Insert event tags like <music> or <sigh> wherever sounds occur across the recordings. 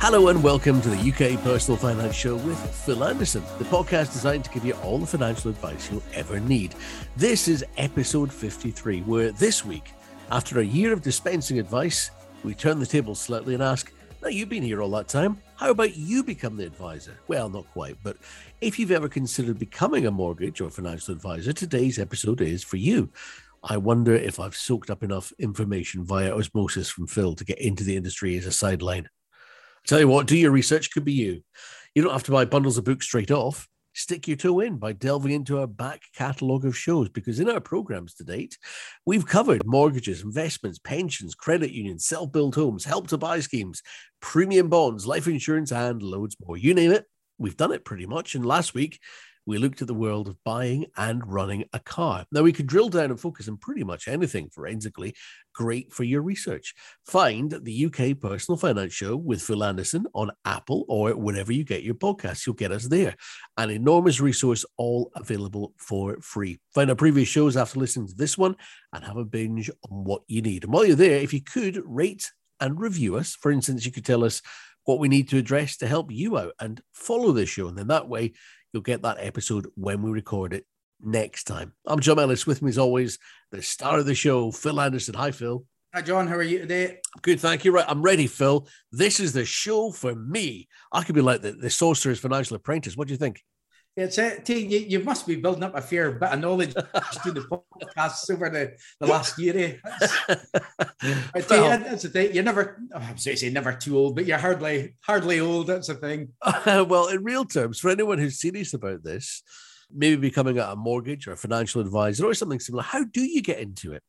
Hello and welcome to the UK Personal Finance Show with Phil Anderson, the podcast designed to give you all the financial advice you'll ever need. This is episode 53, where this week, after a year of dispensing advice, we turn the table slightly and ask, Now, you've been here all that time. How about you become the advisor? Well, not quite, but if you've ever considered becoming a mortgage or financial advisor, today's episode is for you. I wonder if I've soaked up enough information via osmosis from Phil to get into the industry as a sideline. Tell you what, do your research, could be you. You don't have to buy bundles of books straight off. Stick your toe in by delving into our back catalogue of shows because in our programs to date, we've covered mortgages, investments, pensions, credit unions, self built homes, help to buy schemes, premium bonds, life insurance, and loads more. You name it, we've done it pretty much. And last week, we looked at the world of buying and running a car. Now, we could drill down and focus on pretty much anything forensically. Great for your research. Find the UK Personal Finance Show with Phil Anderson on Apple or wherever you get your podcasts. You'll get us there. An enormous resource, all available for free. Find our previous shows after listening to this one and have a binge on what you need. And while you're there, if you could rate and review us, for instance, you could tell us what we need to address to help you out and follow this show. And then that way, You'll get that episode when we record it next time. I'm John Ellis. With me, as always, the star of the show, Phil Anderson. Hi, Phil. Hi, John. How are you today? Good, thank you. Right, I'm ready, Phil. This is the show for me. I could be like the, the Sorcerer's Financial Apprentice. What do you think? It's it. You, you must be building up a fair bit of knowledge through the podcasts over the, the last year. Eh? Tell <laughs> well, you, that's the thing. You're never, oh, I'm sorry to say never too old, but you're hardly hardly old. That's the thing. <laughs> well, in real terms, for anyone who's serious about this, maybe becoming a mortgage or a financial advisor or something similar, how do you get into it?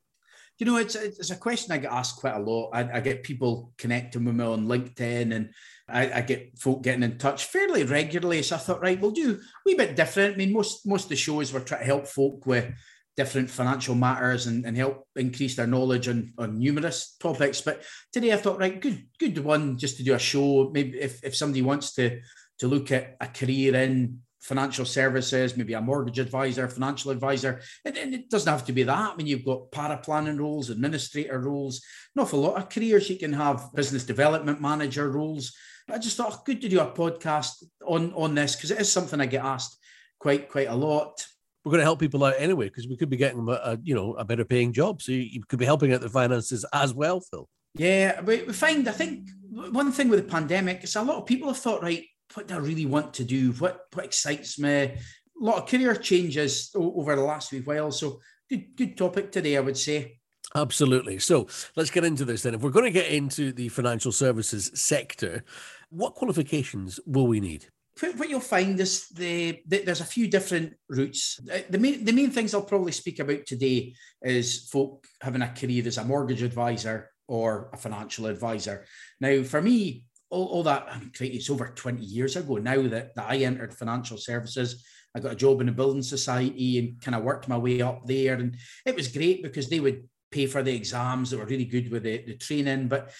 You know, it's it's a question I get asked quite a lot. I, I get people connecting with me on LinkedIn and I, I, get folk getting in touch fairly regularly. So I thought, right, we'll do a wee bit different. I mean, most most of the shows we're trying to help folk with different financial matters and, and help increase their knowledge on, on numerous topics. But today I thought, right, good, good one just to do a show. Maybe if, if somebody wants to to look at a career in financial services, maybe a mortgage advisor, financial advisor. And, and, it doesn't have to be that. I mean, you've got para planning roles, administrator roles, an awful lot of careers you can have, business development manager roles. I just thought oh, good to do a podcast on on this because it is something I get asked quite quite a lot. We're going to help people out anyway because we could be getting them a, a, you know a better paying job, so you, you could be helping out the finances as well, Phil. Yeah, we, we find I think one thing with the pandemic is a lot of people have thought, right, what do I really want to do? What what excites me? A lot of career changes over the last few while, so good good topic today, I would say. Absolutely. So let's get into this then. If we're going to get into the financial services sector, what qualifications will we need? What you'll find is the, the, there's a few different routes. Uh, the main the main things I'll probably speak about today is folk having a career as a mortgage advisor or a financial advisor. Now, for me, all, all that I mean, it's over 20 years ago now that, that I entered financial services. I got a job in a building society and kind of worked my way up there. And it was great because they would pay for the exams. They were really good with the, the training. But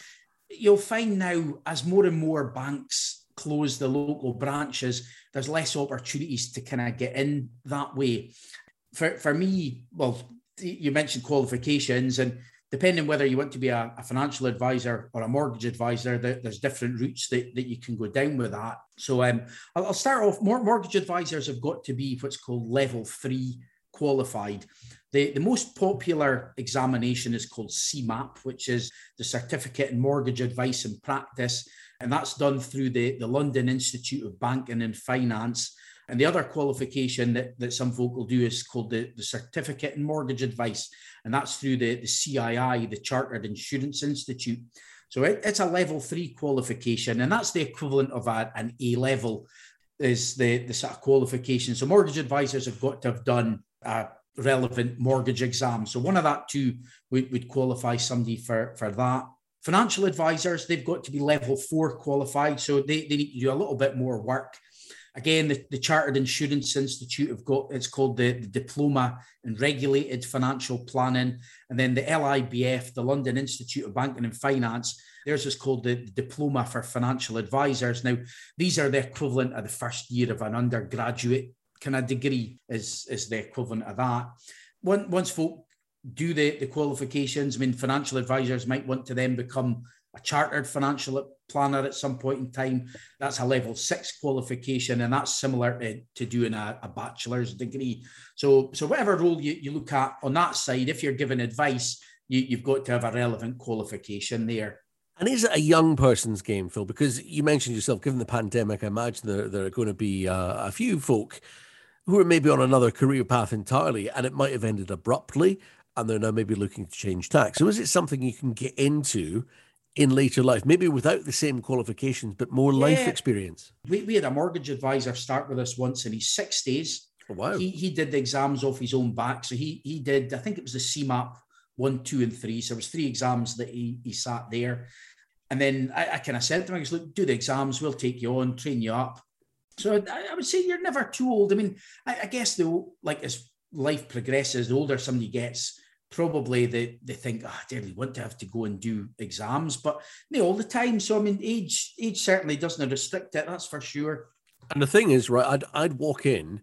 you'll find now as more and more banks close the local branches, there's less opportunities to kind of get in that way. For, for me, well, you mentioned qualifications and depending whether you want to be a, a financial advisor or a mortgage advisor, there's different routes that, that you can go down with that. So um, I'll, I'll start off, mortgage advisors have got to be what's called level three qualified. The, the most popular examination is called CeMAP, which is the Certificate in Mortgage Advice and Practice. And that's done through the, the London Institute of Banking and Finance. And the other qualification that, that some folk will do is called the, the Certificate in Mortgage Advice. And that's through the, the CII, the Chartered Insurance Institute. So it, it's a level three qualification, and that's the equivalent of a, an A level is the, the sort of qualification. So mortgage advisors have got to have done a relevant mortgage exam. So one of that two would, would qualify somebody for, for that. Financial advisors, they've got to be level four qualified. So they, they need to do a little bit more work. Again, the, the Chartered Insurance Institute have got it's called the, the Diploma in Regulated Financial Planning. And then the LIBF, the London Institute of Banking and Finance, theirs is called the, the Diploma for Financial Advisors. Now, these are the equivalent of the first year of an undergraduate kind of degree is is the equivalent of that. Once folk do the, the qualifications, I mean, financial advisors might want to then become a chartered financial planner at some point in time. That's a level six qualification, and that's similar to, to doing a, a bachelor's degree. So, so whatever role you, you look at on that side, if you're giving advice, you, you've got to have a relevant qualification there. And is it a young person's game, Phil? Because you mentioned yourself, given the pandemic, I imagine there, there are going to be uh, a few folk who are maybe on another career path entirely, and it might have ended abruptly, and they're now maybe looking to change tack. So, is it something you can get into in later life, maybe without the same qualifications, but more yeah. life experience? We, we had a mortgage advisor start with us once in his 60s. Oh, wow. He, he did the exams off his own back. So, he, he did, I think it was the CeMAP one, two, and three. So, it was three exams that he, he sat there. And then I, I kind of said to him, I was look, do the exams, we'll take you on, train you up. So I, I would say you're never too old. I mean, I, I guess though, like as life progresses, the older somebody gets, probably they, they think, oh, I really want to have to go and do exams, but not all the time. So I mean, age age certainly doesn't restrict it, that's for sure. And the thing is, right, I'd I'd walk in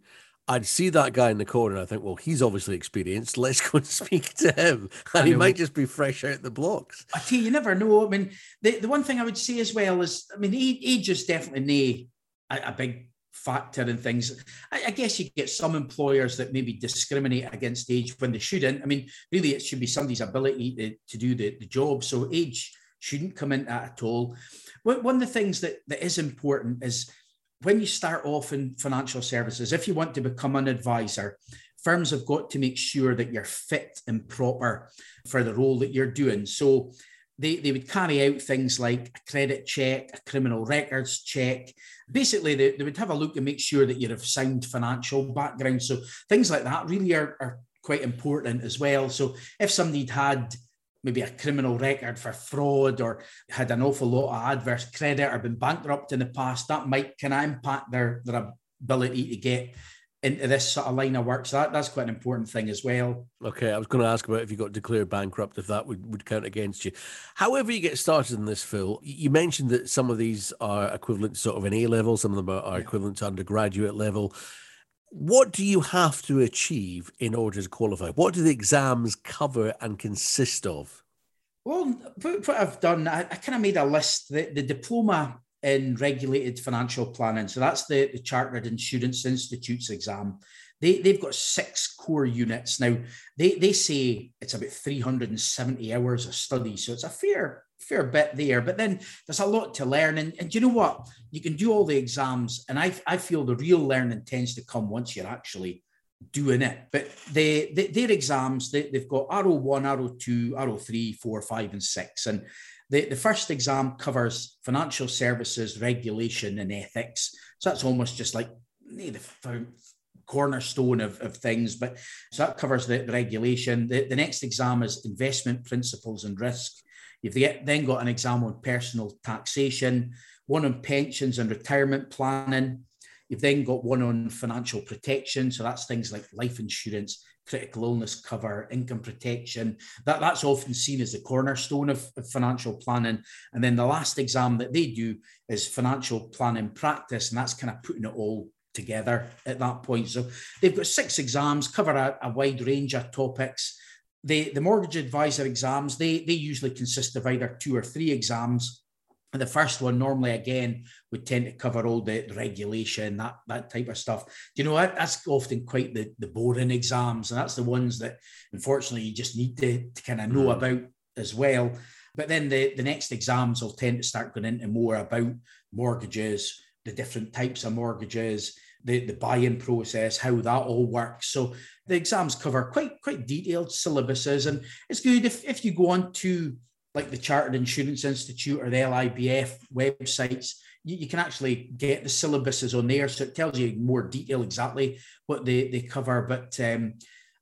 I'd see that guy in the corner and I think, well, he's obviously experienced. <laughs> Let's go and speak to him. <laughs> And he might just be fresh out the blocks. I tell you, you never know. I mean, the, the one thing I would say as well is, I mean, age is definitely a, a big factor in things. I, I, guess you get some employers that maybe discriminate against age when they shouldn't. I mean, really, it should be somebody's ability to, to do the, the job. So age shouldn't come into that at all. One of the things that, that is important is when you start off in financial services, if you want to become an advisor, firms have got to make sure that you're fit and proper for the role that you're doing. So they, they would carry out things like a credit check, a criminal records check. Basically, they, they would have a look and make sure that you have sound financial background. So things like that really are, are quite important as well. So if somebody'd had maybe a criminal record for fraud or had an awful lot of adverse credit or been bankrupt in the past, that might kind of impact their, their ability to get into this sort of line of work. So that, that's quite an important thing as well. Okay, I was going to ask about if you got declared bankrupt, if that would, would count against you. However, you get started in this, Phil, you mentioned that some of these are equivalent to sort of an A level, some of them are, are yeah. equivalent to undergraduate level. What do you have to achieve in order to qualify? What do the exams cover and consist of? Well, what I've done, I, I kind of made a list. The, the diploma in regulated financial planning, so that's the, the Chartered Insurance Institutes exam. They, they've got six core units. Now, they, they say it's about 370 hours of study. So it's a fair fair bit there, but then there's a lot to learn. And, and you know what? You can do all the exams, and I, I feel the real learning tends to come once you're actually doing it. But they, they their exams, they, they've got RO1, RO2, RO3, 4, 5, and 6. And the, the first exam covers financial services, regulation, and ethics. So that's almost just like the cornerstone of, of things. But so that covers the, the regulation. The, the next exam is investment principles and risk. You've then got an exam on personal taxation, one on pensions and retirement planning. You've then got one on financial protection. So that's things like life insurance, critical illness cover, income protection. That, that's often seen as the cornerstone of, of financial planning. And then the last exam that they do is financial planning practice. And that's kind of putting it all together at that point. So they've got six exams, cover a, a wide range of topics the, the mortgage advisor exams, they, they usually consist of either two or three exams. And the first one, normally again, would tend to cover all the, regulation, that, that type of stuff. Do you know what? That's often quite the, the boring exams. And that's the ones that, unfortunately, you just need to, to kind of know mm. about as well. But then the, the next exams will tend to start going into more about mortgages, the different types of mortgages, the, the buy-in process, how that all works. So the exams cover quite quite detailed syllabuses, and it's good if, if you go on to like the Chartered Insurance Institute or the LIBF websites, you, you, can actually get the syllabuses on there, so it tells you more detail exactly what they, they cover. But um,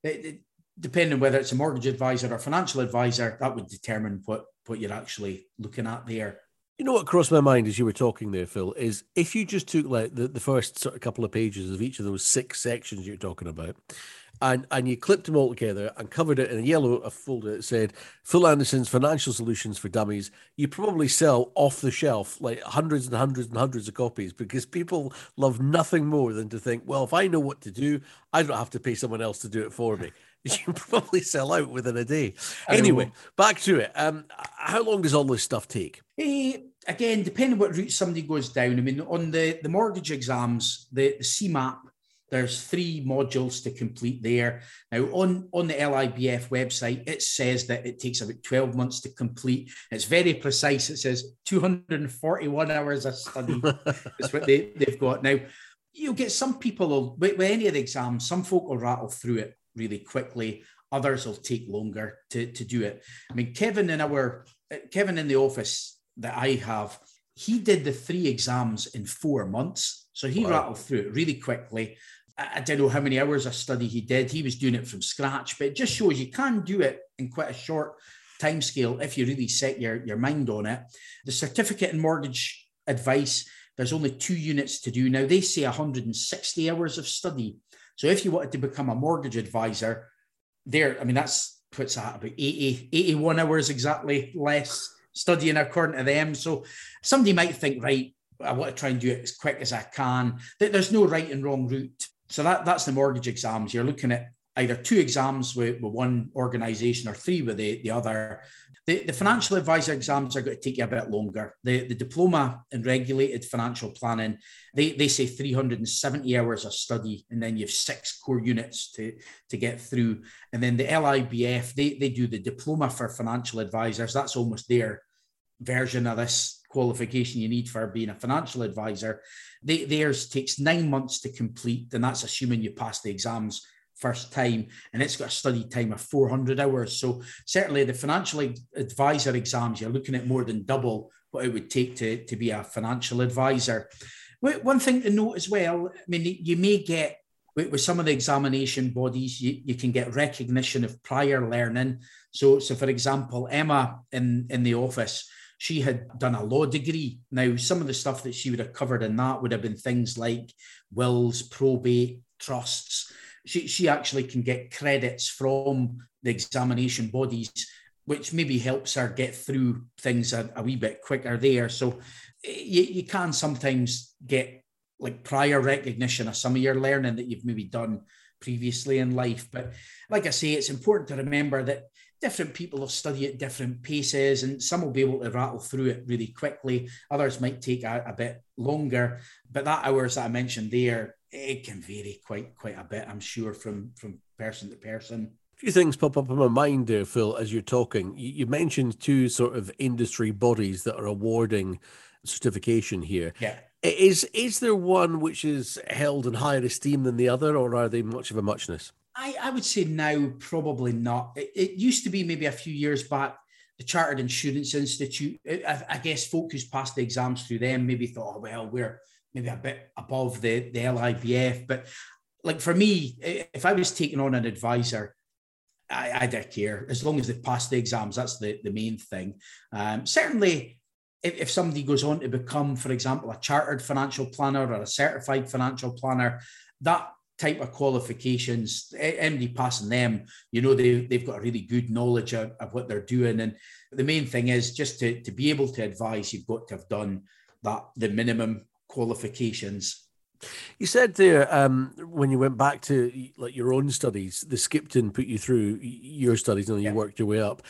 it, it, depending whether it's a mortgage advisor or financial advisor, that would determine what what you're actually looking at there. You know what crossed my mind as you were talking there, Phil, is if you just took like the, the first sort of couple of pages of each of those six sections you're talking about, and and you clipped them all together and covered it in a yellow folder that said Phil Anderson's Financial Solutions for Dummies, you probably sell off the shelf like hundreds and hundreds and hundreds of copies because people love nothing more than to think, well, if I know what to do, I don't have to pay someone else to do it for me. <laughs> <laughs> you probably sell out within a day. Anyway, back to it. Um, how long does all this stuff take? Hey, eh, again, depending what route somebody goes down. I mean, on the, the mortgage exams, the, the CeMAP, there's three modules to complete there. Now, on, on the LIBF website, it says that it takes about 12 months to complete. It's very precise. It says 241 hours of study <laughs> is what they, they've got. Now, you'll get some people, with, with any of the exams, some folk will rattle through it really quickly. Others will take longer to, to do it. I mean, Kevin in our uh, Kevin in the office that I have, he did the three exams in four months. So he wow. rattled through it really quickly. I, don't know how many hours of study he did. He was doing it from scratch, but it just shows you can do it in quite a short time scale if you really set your, your mind on it. The certificate in mortgage advice, there's only two units to do. Now they say 160 hours of study. So if you wanted to become a mortgage advisor, there, I mean, that's puts that about 80, 81 hours exactly less studying according to them. So somebody might think, right, I want to try and do it as quick as I can. There's no right and wrong route. So that, that's the mortgage exams. You're looking at either two exams with, with one organization or three with the, the other. The, the financial advisor exams are going to take you a bit longer. The, the diploma in regulated financial planning, they, they say 370 hours of study, and then you have six core units to, to get through. And then the LIBF, they, they do the diploma for financial advisors. That's almost their version of this qualification you need for being a financial advisor. They, theirs takes nine months to complete, and that's assuming you pass the exams first time, and it's got a study time of 400 hours. So certainly the financial advisor exams, you're looking at more than double what it would take to, to be a financial advisor. One thing to note as well, I mean, you may get with, some of the examination bodies, you, you can get recognition of prior learning. So, so for example, Emma in, in the office, she had done a law degree. Now, some of the stuff that she would have covered in that would have been things like wills, probate, trusts she, she actually can get credits from the examination bodies, which maybe helps her get through things a, a wee bit quicker there. So eh, you, you can sometimes get like prior recognition of some of your learning that you've maybe done previously in life. But like I say, it's important to remember that different people will study at different paces and some will be able to rattle through it really quickly. Others might take a, a bit longer. But that hours that I mentioned there, it can vary quite quite a bit, I'm sure, from from person to person. A few things pop up in my mind there, Phil, as you're talking. You, mentioned two sort of industry bodies that are awarding certification here. Yeah. Is is there one which is held in higher esteem than the other, or are they much of a muchness? I, I would say now probably not. It, it used to be maybe a few years back the Chartered Insurance Institute. I, I guess folk who's passed the exams through them maybe thought, oh, well, we're maybe a bit above the, the LIBF. But like for me, if I was taking on an advisor, I, I don't care as long as they pass the exams. That's the, the main thing. Um, certainly, if, if somebody goes on to become, for example, a chartered financial planner or a certified financial planner, that type of qualifications, MD passing them, you know, they, they've got a really good knowledge of, of what they're doing. And the main thing is just to, to be able to advise, you've got to have done that, the minimum qualifications. You said there um, when you went back to like your own studies, the Skipton put you through your studies and you yeah. worked your way up.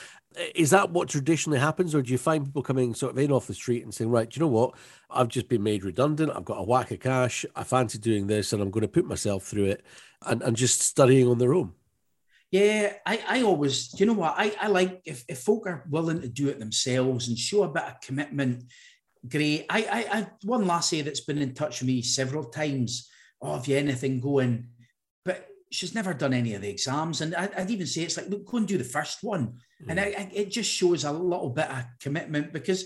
Is that what traditionally happens, or do you find people coming sort of in off the street and saying, "Right, do you know what? I've just been made redundant. I've got a whack of cash. I fancy doing this, and I'm going to put myself through it," and, and just studying on their own. Yeah, I, I always, you know what? I, I like if, if folk are willing to do it themselves and show a bit of commitment great. I, I, I one lassie that's been in touch with me several times. Oh, have you anything going? She's never done any of the exams, and I, would even say it's like, look, go and do the first one, mm. and I, I, it just shows a little bit of commitment because,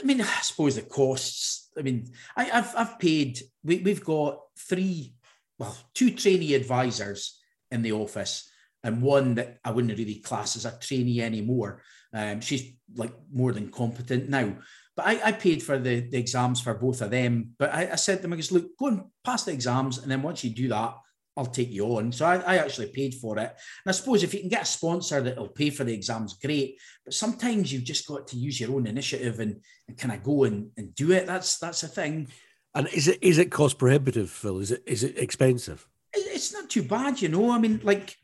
I mean, I suppose the costs. I mean, I, have I've paid. We, we've got three, well, two trainee advisors in the office, and one that I wouldn't really class as a trainee anymore. Um, she's like more than competent now. But I, I paid for the, the exams for both of them. But I, I said to them, I goes, look, go and pass the exams. And then once you do that, I'll take you on. So I, I, actually paid for it. And I suppose if you can get a sponsor that'll pay for the exams, great. But sometimes you've just got to use your own initiative and, and kind of go and, and do it. That's that's a thing. And is it is it cost prohibitive, Phil? Is it is it expensive? It's not too bad, you know. I mean, like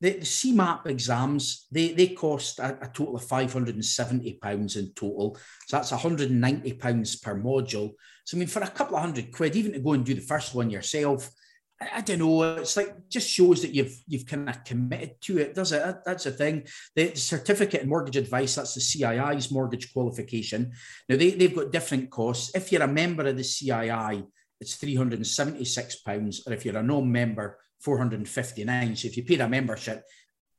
the, the CeMAP exams, they, they cost a, a total of £570 in total. So that's £190 per module. So, I mean, for a couple of hundred quid, even to go and do the first one yourself, I, don't know. It's like just shows that you've you've kind of committed to it, does it? That's the thing. The, certificate in mortgage advice, that's the CII's mortgage qualification. Now, they, they've got different costs. If you're a member of the CII, it's £376. Or if you're a non member, 459. So if you paid a membership,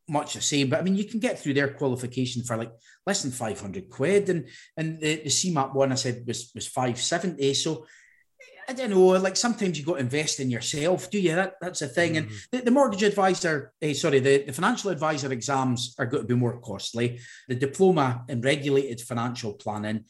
much the same. But I mean, you can get through their qualification for like less than 500 quid. And and the, the CeMAP one I said was was 570. So I don't know, like sometimes you got to invest in yourself, do you? That, that's a thing. Mm-hmm. And the, the, mortgage advisor, eh, sorry, the, the financial advisor exams are going to be more costly. The diploma in regulated financial planning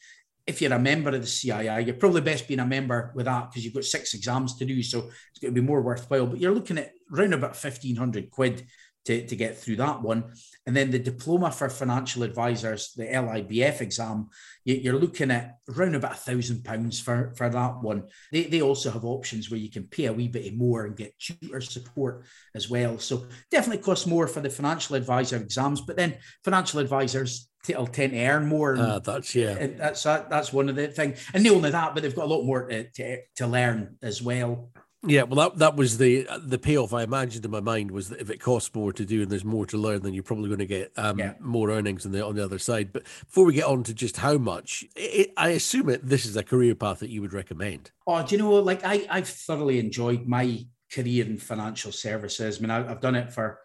if you're a member of the CII, you're probably best being a member with that because you've got six exams to do. So it's going to be more worthwhile. But you're looking at around about 1500 quid to, to get through that one. And then the diploma for financial advisors, the LIBF exam, you're looking at around about a thousand pounds for, for that one. They, they also have options where you can pay a wee bit more and get tutor support as well. So definitely costs more for the financial advisor exams, but then financial advisors will tend to earn more. uh, that's yeah. That's that, that's one of the things. And not only that, but they've got a lot more to, to, to learn as well. Yeah, well, that that was the the payoff I imagined in my mind was that if it costs more to do and there's more to learn, then you're probably going to get um, yeah. more earnings on the on the other side. But before we get on to just how much, it, I assume it this is a career path that you would recommend. Oh, do you know? Like I I've thoroughly enjoyed my career in financial services. I mean, I, have done it for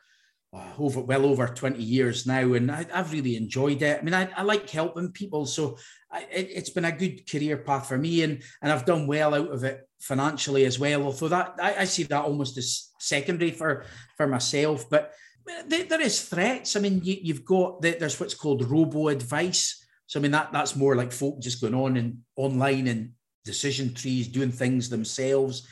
uh, over well over 20 years now and I, have really enjoyed it i mean i, I like helping people so I, it, has been a good career path for me and and i've done well out of it financially as well although that i, I see that almost as secondary for for myself but there, is threats. I mean you, have got the, there's what's called robo advice. So i mean that that's more like folk just going on and online and decision trees doing things themselves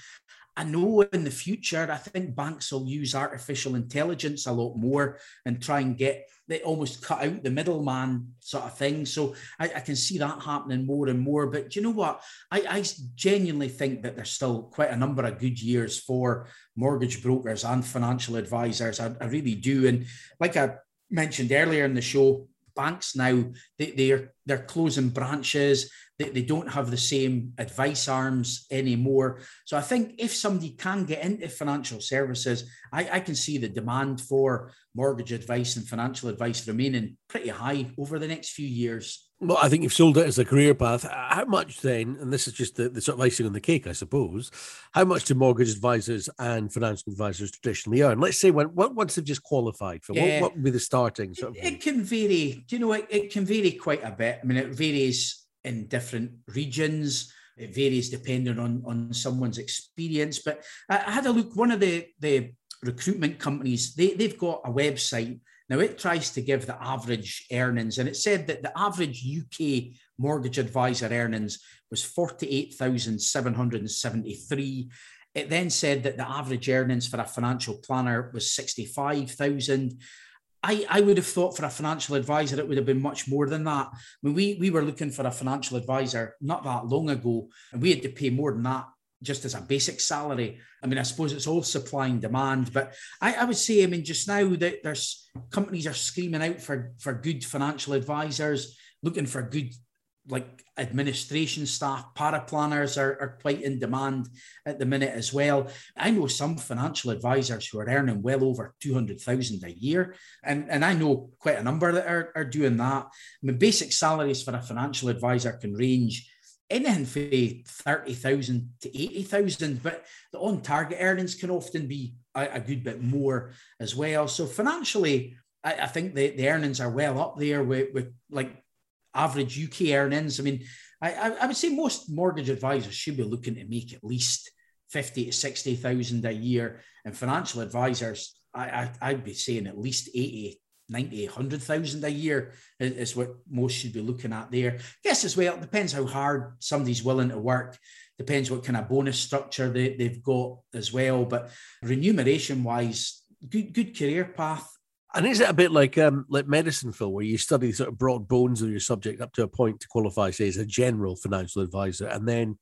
I know in the future, I think banks will use artificial intelligence a lot more and try and get they almost cut out the middleman sort of thing. So I, I, can see that happening more and more. But you know what? I, I genuinely think that there's still quite a number of good years for mortgage brokers and financial advisors. I, I really do. And like I mentioned earlier in the show, banks now they, they're they're closing branches they, they don't have the same advice arms anymore. So I think if somebody can get into financial services, I, I can see the demand for mortgage advice and financial advice remaining pretty high over the next few years. Well, I think you've sold it as a career path. How much then, and this is just the, the, sort of icing on the cake, I suppose, how much do mortgage advisors and financial advisors traditionally earn? Let's say when once they've just qualified for yeah. what, what would be the starting sort of it, it can vary. Do you know it, it can vary quite a bit. I mean, it varies in different regions. It varies depending on, on someone's experience. But I, I had a look, one of the, the recruitment companies, they, they've got a website. Now it tries to give the average earnings, and it said that the average UK mortgage advisor earnings was 48,773. It then said that the average earnings for a financial planner was 65,000. I, I would have thought for a financial advisor, it would have been much more than that. I mean, we, we were looking for a financial advisor not that long ago, and we had to pay more than that just as a basic salary. I mean, I suppose it's all supply and demand, but I, I would say, I mean, just now that there's companies are screaming out for, for good financial advisors, looking for good like administration staff, paraplanners are, are quite in demand at the minute as well. I know some financial advisors who are earning well over 200,000 a year. And, and I know quite a number that are, are doing that. I mean, basic salaries for a financial advisor can range anything from 30,000 to 80,000, but the on target earnings can often be a, a, good bit more as well. So financially, I, I think the, the earnings are well up there with, with like average UK earnings. I mean, I, I would say most mortgage advisors should be looking to make at least 50 to 60,000 a year. And financial advisors, I, I, would be saying at least 80, 90, 100,000 a year is, is, what most should be looking at there. Guess as well, it depends how hard somebody's willing to work. Depends what kind of bonus structure they, they've got as well. But remuneration wise, good, good career path and is it a bit like um, like medicine, Phil, where you study sort of broad bones of your subject up to a point to qualify, say, as a general financial advisor, and then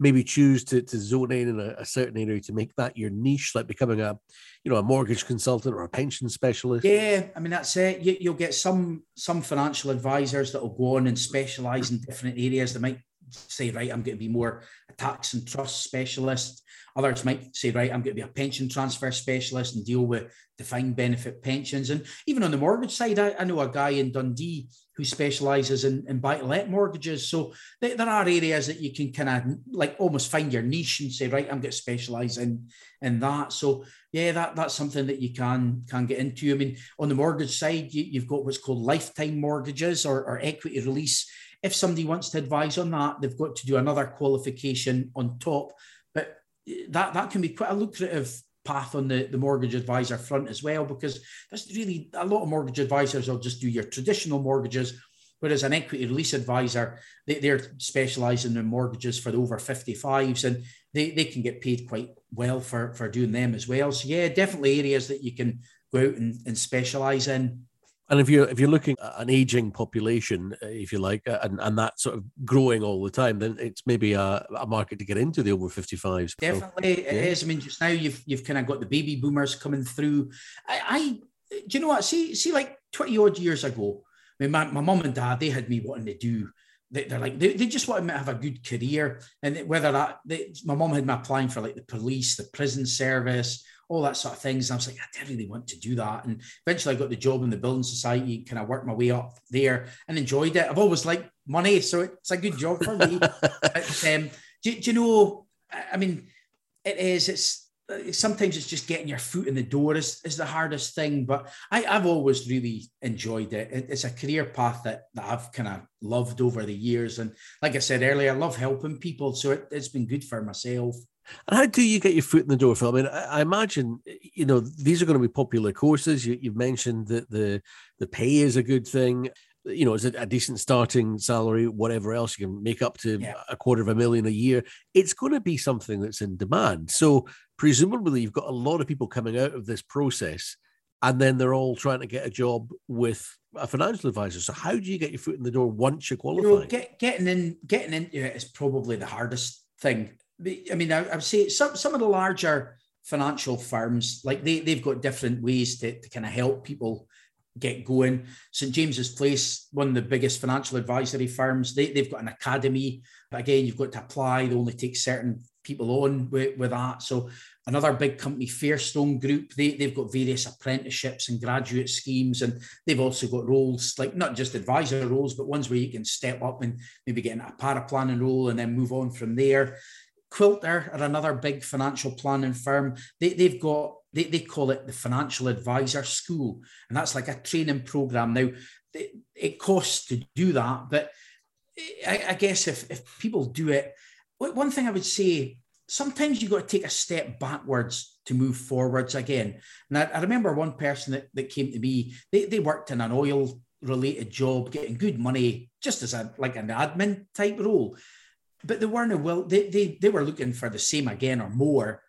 maybe choose to, to zone in in a, a, certain area to make that your niche, like becoming a, you know, a mortgage consultant or a pension specialist? Yeah, I mean that's it. You, you'll get some some financial advisors that will go on and specialize in different areas. They might say, right, I'm going to be more a tax and trust specialist. Others might say, right, I'm going to be a pension transfer specialist and deal with defined benefit pensions. And even on the mortgage side, I, I know a guy in Dundee who specializes in, in buy to let mortgages. So there, there are areas that you can kind of like almost find your niche and say, right, I'm going to specialize in, in that. So yeah, that, that's something that you can can get into. I mean, on the mortgage side, you, have got what's called lifetime mortgages or, or equity release if somebody wants to advise on that, they've got to do another qualification on top. But eh, that, that can be quite a lucrative path on the, the mortgage advisor front as well, because there's really a lot of mortgage advisors will just do your traditional mortgages. Whereas an equity release advisor, they, they're specializing in mortgages for the over 55s and they, they can get paid quite well for, for doing them as well. So, yeah, definitely areas that you can go out and, and specialize in. And if you're if you're looking at an aging population, uh, if you like, uh, and, and that sort of growing all the time, then it's maybe a, a market to get into the over 55s. Definitely, so, yeah. it is. I mean, just now you've you've kind of got the baby boomers coming through. I, I do you know what? See, see, like 20 odd years ago, I mean, my, my mom and dad, they had me wanting to do they, are like they, they just wanted me to have a good career and whether that they, my mom had me applying for like the police the prison service all that sort of things. And I was like, I didn't really want to do that. And eventually I got the job in the building society, kind of worked my way up there and enjoyed it. I've always liked money, so it's a good job for me. <laughs> but, um, do, do, you know, I mean, it is, it's, sometimes it's just getting your foot in the door is, is the hardest thing but I, have always really enjoyed it. it. it's a career path that, that i've kind of loved over the years and like i said earlier i love helping people so it, it's been good for myself and how do you get your foot in the door, Phil? I mean, I, I imagine you know these are going to be popular courses. You, have mentioned that the the pay is a good thing. You know, is it a decent starting salary? Whatever else you can make up to yeah. a quarter of a million a year, it's going to be something that's in demand. So presumably, you've got a lot of people coming out of this process, and then they're all trying to get a job with a financial advisor. So how do you get your foot in the door once you're qualified? You know, get, getting in, getting into it is probably the hardest thing I mean, I, I would say some some of the larger financial firms, like they they've got different ways to, to kind of help people get going. St James's Place, one of the biggest financial advisory firms, they, they've got an academy. But Again, you've got to apply. They only take certain people on with, with that. So another big company, Fairstone Group, they, they've got various apprenticeships and graduate schemes. And they've also got roles, like not just advisor roles, but ones where you can step up and maybe get a paraplanning role and then move on from there. Quilter are another big financial planning firm. They, they've got, they, they call it the Financial Advisor School. And that's like a training program. Now, it, it costs to do that. But I, I guess if, if people do it, one thing I would say, sometimes you've got to take a step backwards to move forwards again. And I, I remember one person that, that came to me, they, they worked in an oil related job, getting good money, just as a like an admin type role but they weren't well they, they they were looking for the same again or more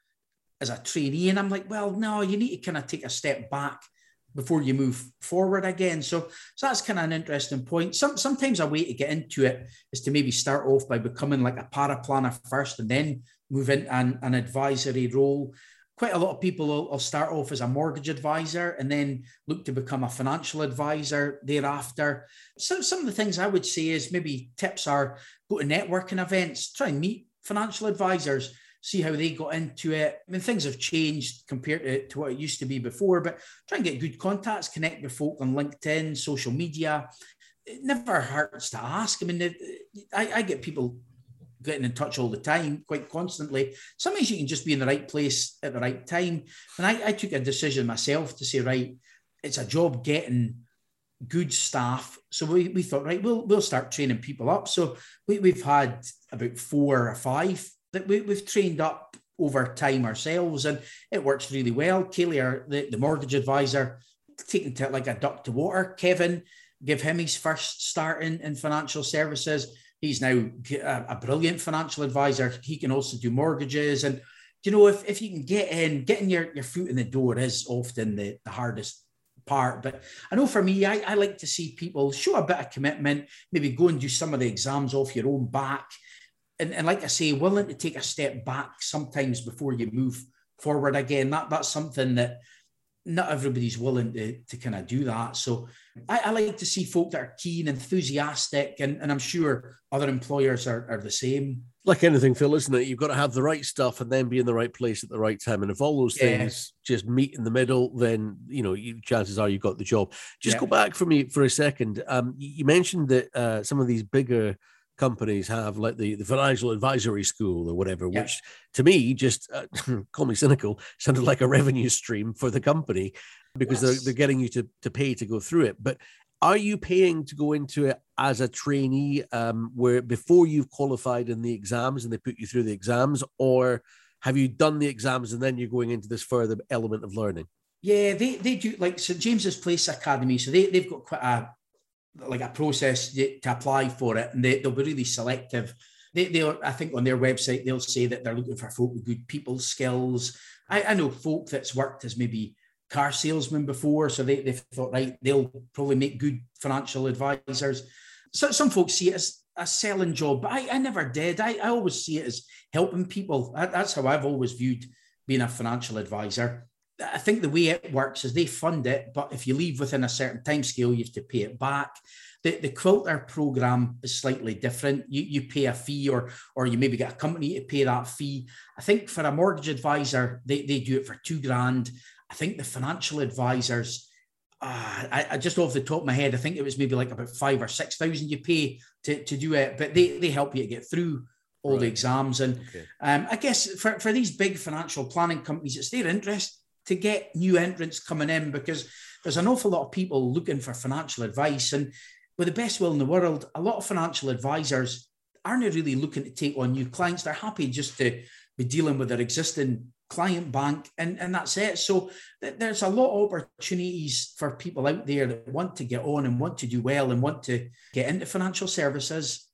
as a trainee. And i'm like well no you need to kind of take a step back before you move forward again. So so that's kind of an interesting point. Some, sometimes a way to get into it is to maybe start off by becoming like a para planner first and then move into an, an advisory role quite a lot of people will, will, start off as a mortgage advisor and then look to become a financial advisor thereafter. So some of the things I would say is maybe tips are go to networking events, try and meet financial advisors, see how they got into it. I mean, things have changed compared to, to what it used to be before, but try and get good contacts, connect with folk on LinkedIn, social media. It never hurts to ask. I mean, I, I get people getting in touch all the time, quite constantly. Sometimes you can just be in the right place at the right time. And I, I took a decision myself to say, right, it's a job getting good staff. So we, we thought, right, we'll we'll start training people up. So we, we've had about four or five that we, we've trained up over time ourselves, and it works really well. Kaylee, the, the mortgage advisor, taking to like a duck to water. Kevin, give him his first start in, in financial services. He's now a, brilliant financial advisor. He can also do mortgages. And, you know, if, if you can get in, getting your, your foot in the door is often the, the hardest part. But I know for me, I, I like to see people show a bit of commitment, maybe go and do some of the exams off your own back. and, and like I say, willing to take a step back sometimes before you move forward again. That that's something that not everybody's willing to, to kind of do that. So I, I, like to see folk that are keen, enthusiastic, and, and I'm sure other employers are, are the same. Like anything, Phil, isn't it? You've got to have the right stuff and then be in the right place at the right time. And if all those yeah. things just meet in the middle, then you know, you, chances are you've got the job. Just yeah. go back for me for a second. Um, you mentioned that uh, some of these bigger companies have, like the, the financial advisory school or whatever, yeah. which to me just uh, <laughs> call me cynical, sounded like a revenue stream for the company because yes. they're, they're getting you to, to pay to go through it. But are you paying to go into it as a trainee um, where before you've qualified in the exams and they put you through the exams or have you done the exams and then you're going into this further element of learning yeah they, they do like st james's place academy so they, they've got quite a like a process to apply for it, and they, they'll be really selective. They, they'll, I think, on their website they'll say that they're looking for folk with good people skills. I, I know folk that's worked as maybe car salesmen before, so they they thought right they'll probably make good financial advisors. So some folks see it as a selling job, but I, I never did. I, I always see it as helping people. That's how I've always viewed being a financial advisor. I think the way it works is they fund it, but if you leave within a certain time scale, you have to pay it back. The, the quilter program is slightly different. You, you pay a fee or or you maybe get a company to pay that fee. I think for a mortgage advisor, they, they do it for two grand. I think the financial advisors, uh, I, I, just off the top of my head, I think it was maybe like about five or six thousand you pay to, to do it, but they, they help you to get through all right. the exams. And okay. um, I guess for, for these big financial planning companies, it's their interest to get new entrants coming in because there's an awful lot of people looking for financial advice. And with the best will in the world, a lot of financial advisors aren't really looking to take on new clients. They're happy just to be dealing with their existing client bank and, and that's it. So th- there's a lot of opportunities for people out there that want to get on and want to do well and want to get into financial services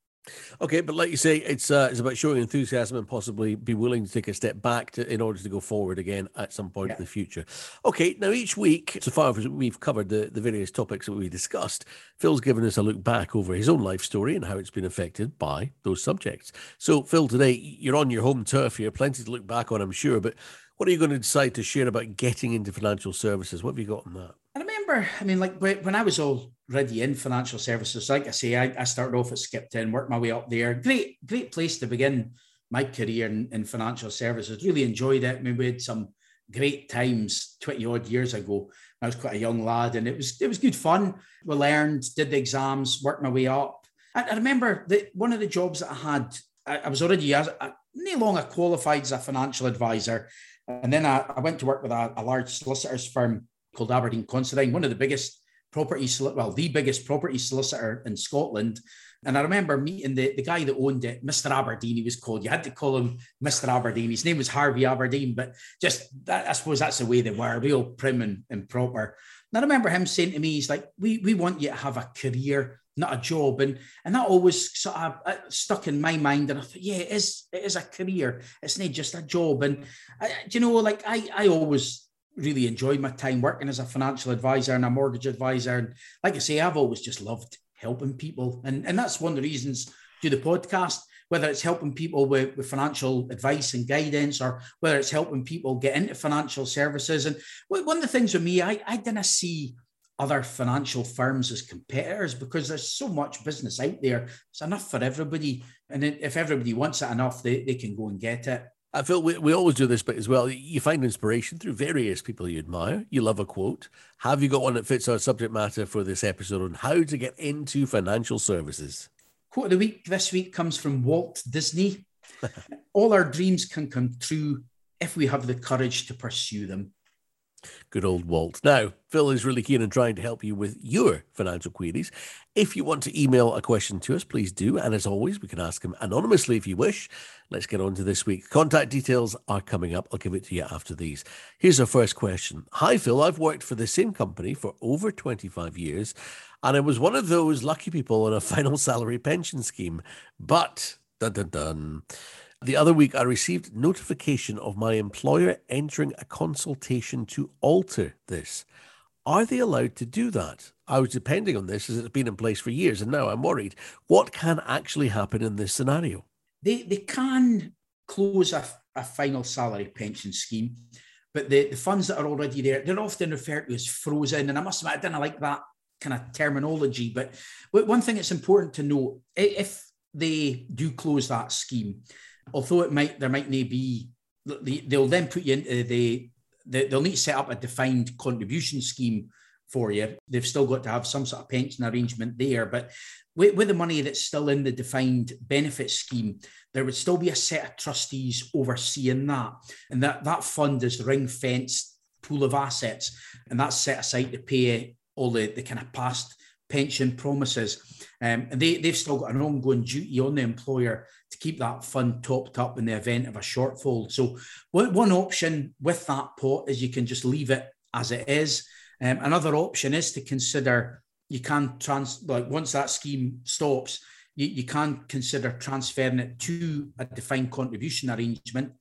Okay, but like you say, it's uh, it's about showing enthusiasm and possibly be willing to take a step back to, in order to go forward again at some point yeah. in the future. Okay, now each week, so far as we've covered the, the various topics that we discussed, Phil's given us a look back over his own life story and how it's been affected by those subjects. So, Phil, today you're on your home turf here, plenty to look back on, I'm sure. But what are you going to decide to share about getting into financial services? What have you got on that? I remember, I mean, like when I was already in financial services, like I say, I, I started off at Skipton, worked my way up there. Great, great place to begin my career in, in financial services. Really enjoyed it. I mean, we had some great times 20 odd years ago. I was quite a young lad and it was it was good fun. We learned, did the exams, worked my way up. I, I remember that one of the jobs that I had, I, I was already as no longer qualified as a financial advisor. And then I, I went to work with a, a large solicitors firm called Aberdein Considine, one of the biggest property, well, the biggest property solicitor in Scotland. And I remember meeting the, the guy that owned it, Mr. Aberdein, he was called. You had to call him Mr. Aberdein. His name was Harvey Aberdein, but just that, I suppose that's the way they were, real prim and, and proper. And I remember him saying to me, he's like, we, we want you to have a career, not a job. And, and that always sort of uh, stuck in my mind. And I thought, yeah, it is, it is a career. It's not just a job. And, I, you know, like I, I always really enjoyed my time working as a financial advisor and a mortgage advisor. And like I say, I've always just loved helping people. And, and that's one of the reasons do the podcast, whether it's helping people with, with financial advice and guidance or whether it's helping people get into financial services. And one of the things with me, I, I didn't see other financial firms as competitors because there's so much business out there. It's enough for everybody. And if everybody wants it enough, they, they can go and get it. I feel we, we always do this bit as well. You find inspiration through various people you admire. You love a quote. Have you got one that fits our subject matter for this episode on how to get into financial services? Quote of the week this week comes from Walt Disney. <laughs> All our dreams can come true if we have the courage to pursue them. Good old Walt. Now, Phil is really keen on trying to help you with your financial queries. If you want to email a question to us, please do. And as always, we can ask him anonymously if you wish. Let's get on to this week. Contact details are coming up. I'll give it to you after these. Here's our first question Hi, Phil. I've worked for the same company for over 25 years, and I was one of those lucky people on a <laughs> final salary pension scheme. But, dun dun dun. The other week, I received notification of my employer entering a consultation to alter this. Are they allowed to do that? I was depending on this as it's been in place for years, and now I'm worried. What can actually happen in this scenario? they they can close a, a final salary pension scheme, but the, the funds that are already there, they're often referred to as frozen. And I must admit, I didn't like that kind of terminology. But one thing that's important to note, if they do close that scheme, although it might there might not be, they'll then put you into the, they'll need to set up a defined contribution scheme for you. They've still got to have some sort of pension arrangement there. But with, with, the money that's still in the defined benefit scheme, there would still be a set of trustees overseeing that. And that, that fund is the ring fenced pool of assets. And that's set aside to pay all the, the kind of past pension promises. Um, and they, they've still got an ongoing duty on the employer to keep that fund topped up in the event of a shortfall. So, one option with that pot is you can just leave it as it is. Um, another option is to consider you can trans like once that scheme stops, you, you can consider transferring it to a defined contribution arrangement.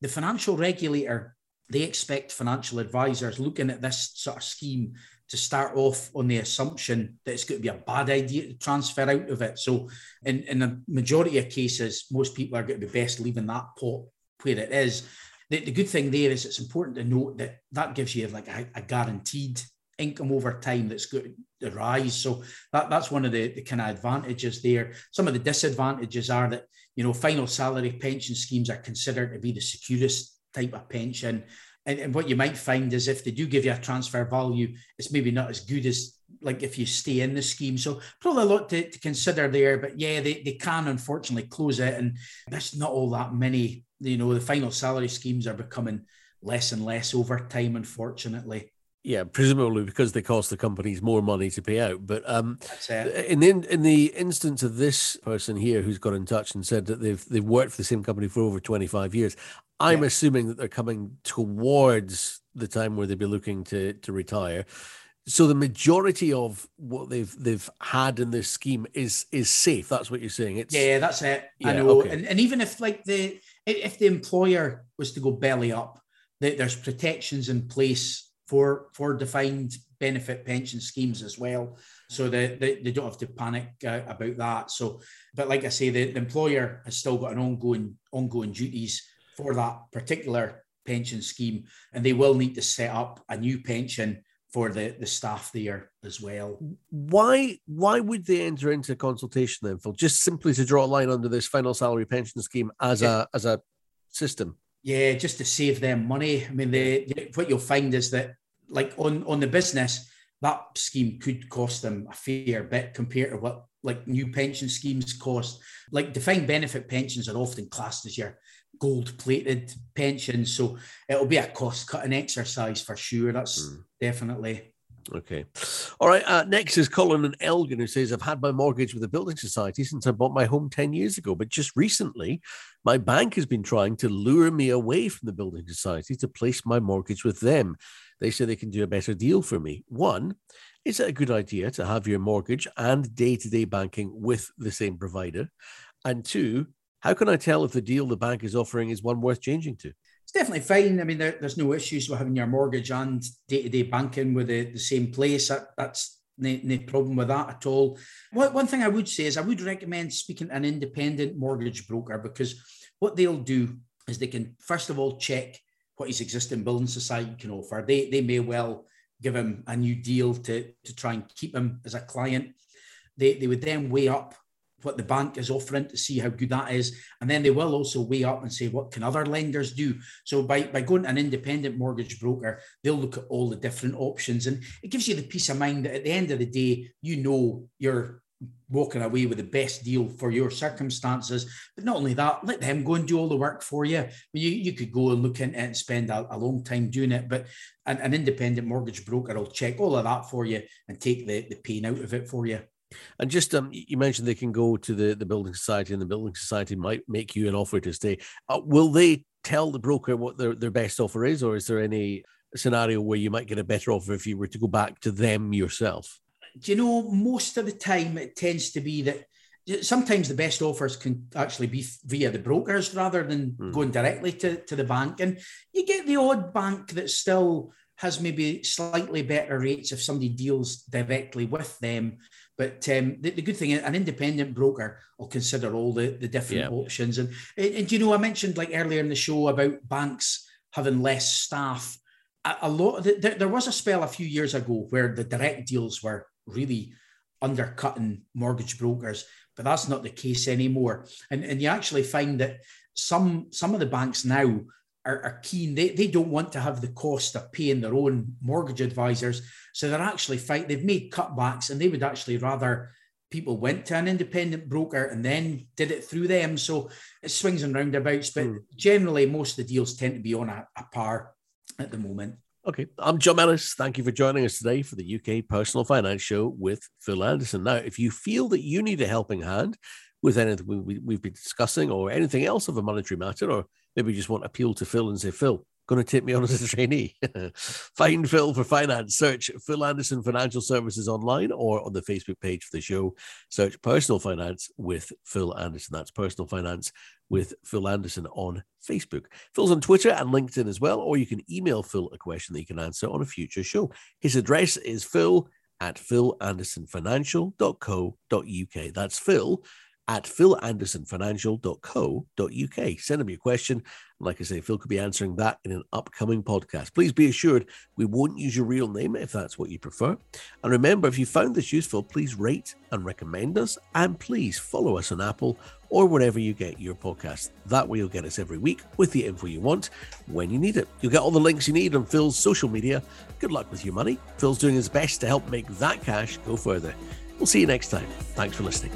The financial regulator they expect financial advisors looking at this sort of scheme to start off on the assumption that it's going to be a bad idea to transfer out of it. So, in, in the majority of cases, most people are going to be best leaving that pot where it is. The, the good thing there is it's important to note that that gives you like a, a guaranteed income over time that's going to rise. So that, that's one of the, the kind of advantages there. Some of the disadvantages are that, you know, final salary pension schemes are considered to be the securest type of pension. And, and what you might find is if they do give you a transfer value, it's maybe not as good as like if you stay in the scheme. So probably a lot to, to consider there. But yeah, they, they can unfortunately close it. And there's not all that many, you know, the final salary schemes are becoming less and less over time, unfortunately. Yeah, presumably because they cost the companies more money to pay out. But um, in the in the instance of this person here who's got in touch and said that they've they've worked for the same company for over twenty five years, I'm yeah. assuming that they're coming towards the time where they'd be looking to to retire. So the majority of what they've they've had in this scheme is is safe. That's what you're saying. It's yeah, that's it. Yeah, I know. Okay. And, and even if like the if the employer was to go belly up, there's protections in place for for defined benefit pension schemes as well so that they, they, don't have to panic uh, about that so but like i say the, the employer has still got an ongoing ongoing duties for that particular pension scheme and they will need to set up a new pension for the the staff there as well why why would they enter into consultation then phil just simply to draw a line under this final salary pension scheme as yeah. a as a system yeah, just to save them money. I mean, the, what you'll find is that like on on the business, that scheme could cost them a fair bit compared to what like new pension schemes cost. Like defined benefit pensions are often classed as your gold plated pensions. So it'll be a cost cutting exercise for sure. That's mm. definitely Okay. All right. Uh, next is Colin and Elgin, who says, I've had my mortgage with the building society since I bought my home 10 years ago. But just recently, my bank has been trying to lure me away from the building society to place my mortgage with them. They say they can do a better deal for me. One, is it a good idea to have your mortgage and day to day banking with the same provider? And two, how can I tell if the deal the bank is offering is one worth changing to? it's definitely fine. I mean, there, there's no issues with having your mortgage and day to day banking with the, the same place. That, that's no, problem with that at all. One, one thing I would say is I would recommend speaking to an independent mortgage broker because what they'll do is they can, first of all, check what his existing building society can offer. They, they may well give him a new deal to, to try and keep him as a client. They, they would then weigh up what the bank is offering to see how good that is. And then they will also weigh up and say, what can other lenders do? So by, by going to an independent mortgage broker, they'll look at all the different options. And it gives you the peace of mind that at the end of the day, you know you're walking away with the best deal for your circumstances. But not only that, let them go and do all the work for you. You, you could go and look into it and spend a, a long time doing it, but an, an independent mortgage broker will check all of that for you and take the, the pain out of it for you. And just um, you mentioned they can go to the, the building society, and the building society might make you an offer to stay. Uh, will they tell the broker what their, their best offer is, or is there any scenario where you might get a better offer if you were to go back to them yourself? Do you know most of the time it tends to be that sometimes the best offers can actually be via the brokers rather than mm. going directly to, to the bank. And you get the odd bank that still has maybe slightly better rates if somebody deals directly with them. But um, the, the, good thing, an independent broker will consider all the, the different yeah. options. And, and, and, you know, I mentioned like earlier in the show about banks having less staff. A, a lot of the, there, there was a spell a few years ago where the direct deals were really undercutting mortgage brokers, but that's not the case anymore. And, and you actually find that some some of the banks now are, are, keen. They, they don't want to have the cost of paying their own mortgage advisors. So they're actually fight. They've made cutbacks and they would actually rather people went to an independent broker and then did it through them. So it swings and roundabouts, but mm. generally most of the deals tend to be on a, a par at the moment. Okay, I'm John Ellis. Thank you for joining us today for the UK Personal Finance Show with Phil Anderson. Now, if you feel that you need a helping hand with anything we, we've been discussing or anything else of a monetary matter, or maybe just want to appeal to Phil and say, Phil, going to take me on as a trainee. <laughs> Find Phil for finance. Search Phil Anderson Financial Services online or on the Facebook page for the show. Search Personal Finance with Phil Anderson. That's Personal Finance with Phil Anderson on Facebook. Phil's on Twitter and LinkedIn as well, or you can email Phil a question that you can answer on a future show. His address is phil at philandersonfinancial.co.uk. That's Phil at philandersonfinancial.co.uk. Send him your question. Like I say, Phil could be answering that in an upcoming podcast. Please be assured we won't use your real name if that's what you prefer. And remember, if you found this useful, please rate and recommend us. And please follow us on Apple or wherever you get your podcast. That way, you'll get us every week with the info you want when you need it. You'll get all the links you need on Phil's social media. Good luck with your money. Phil's doing his best to help make that cash go further. We'll see you next time. Thanks for listening.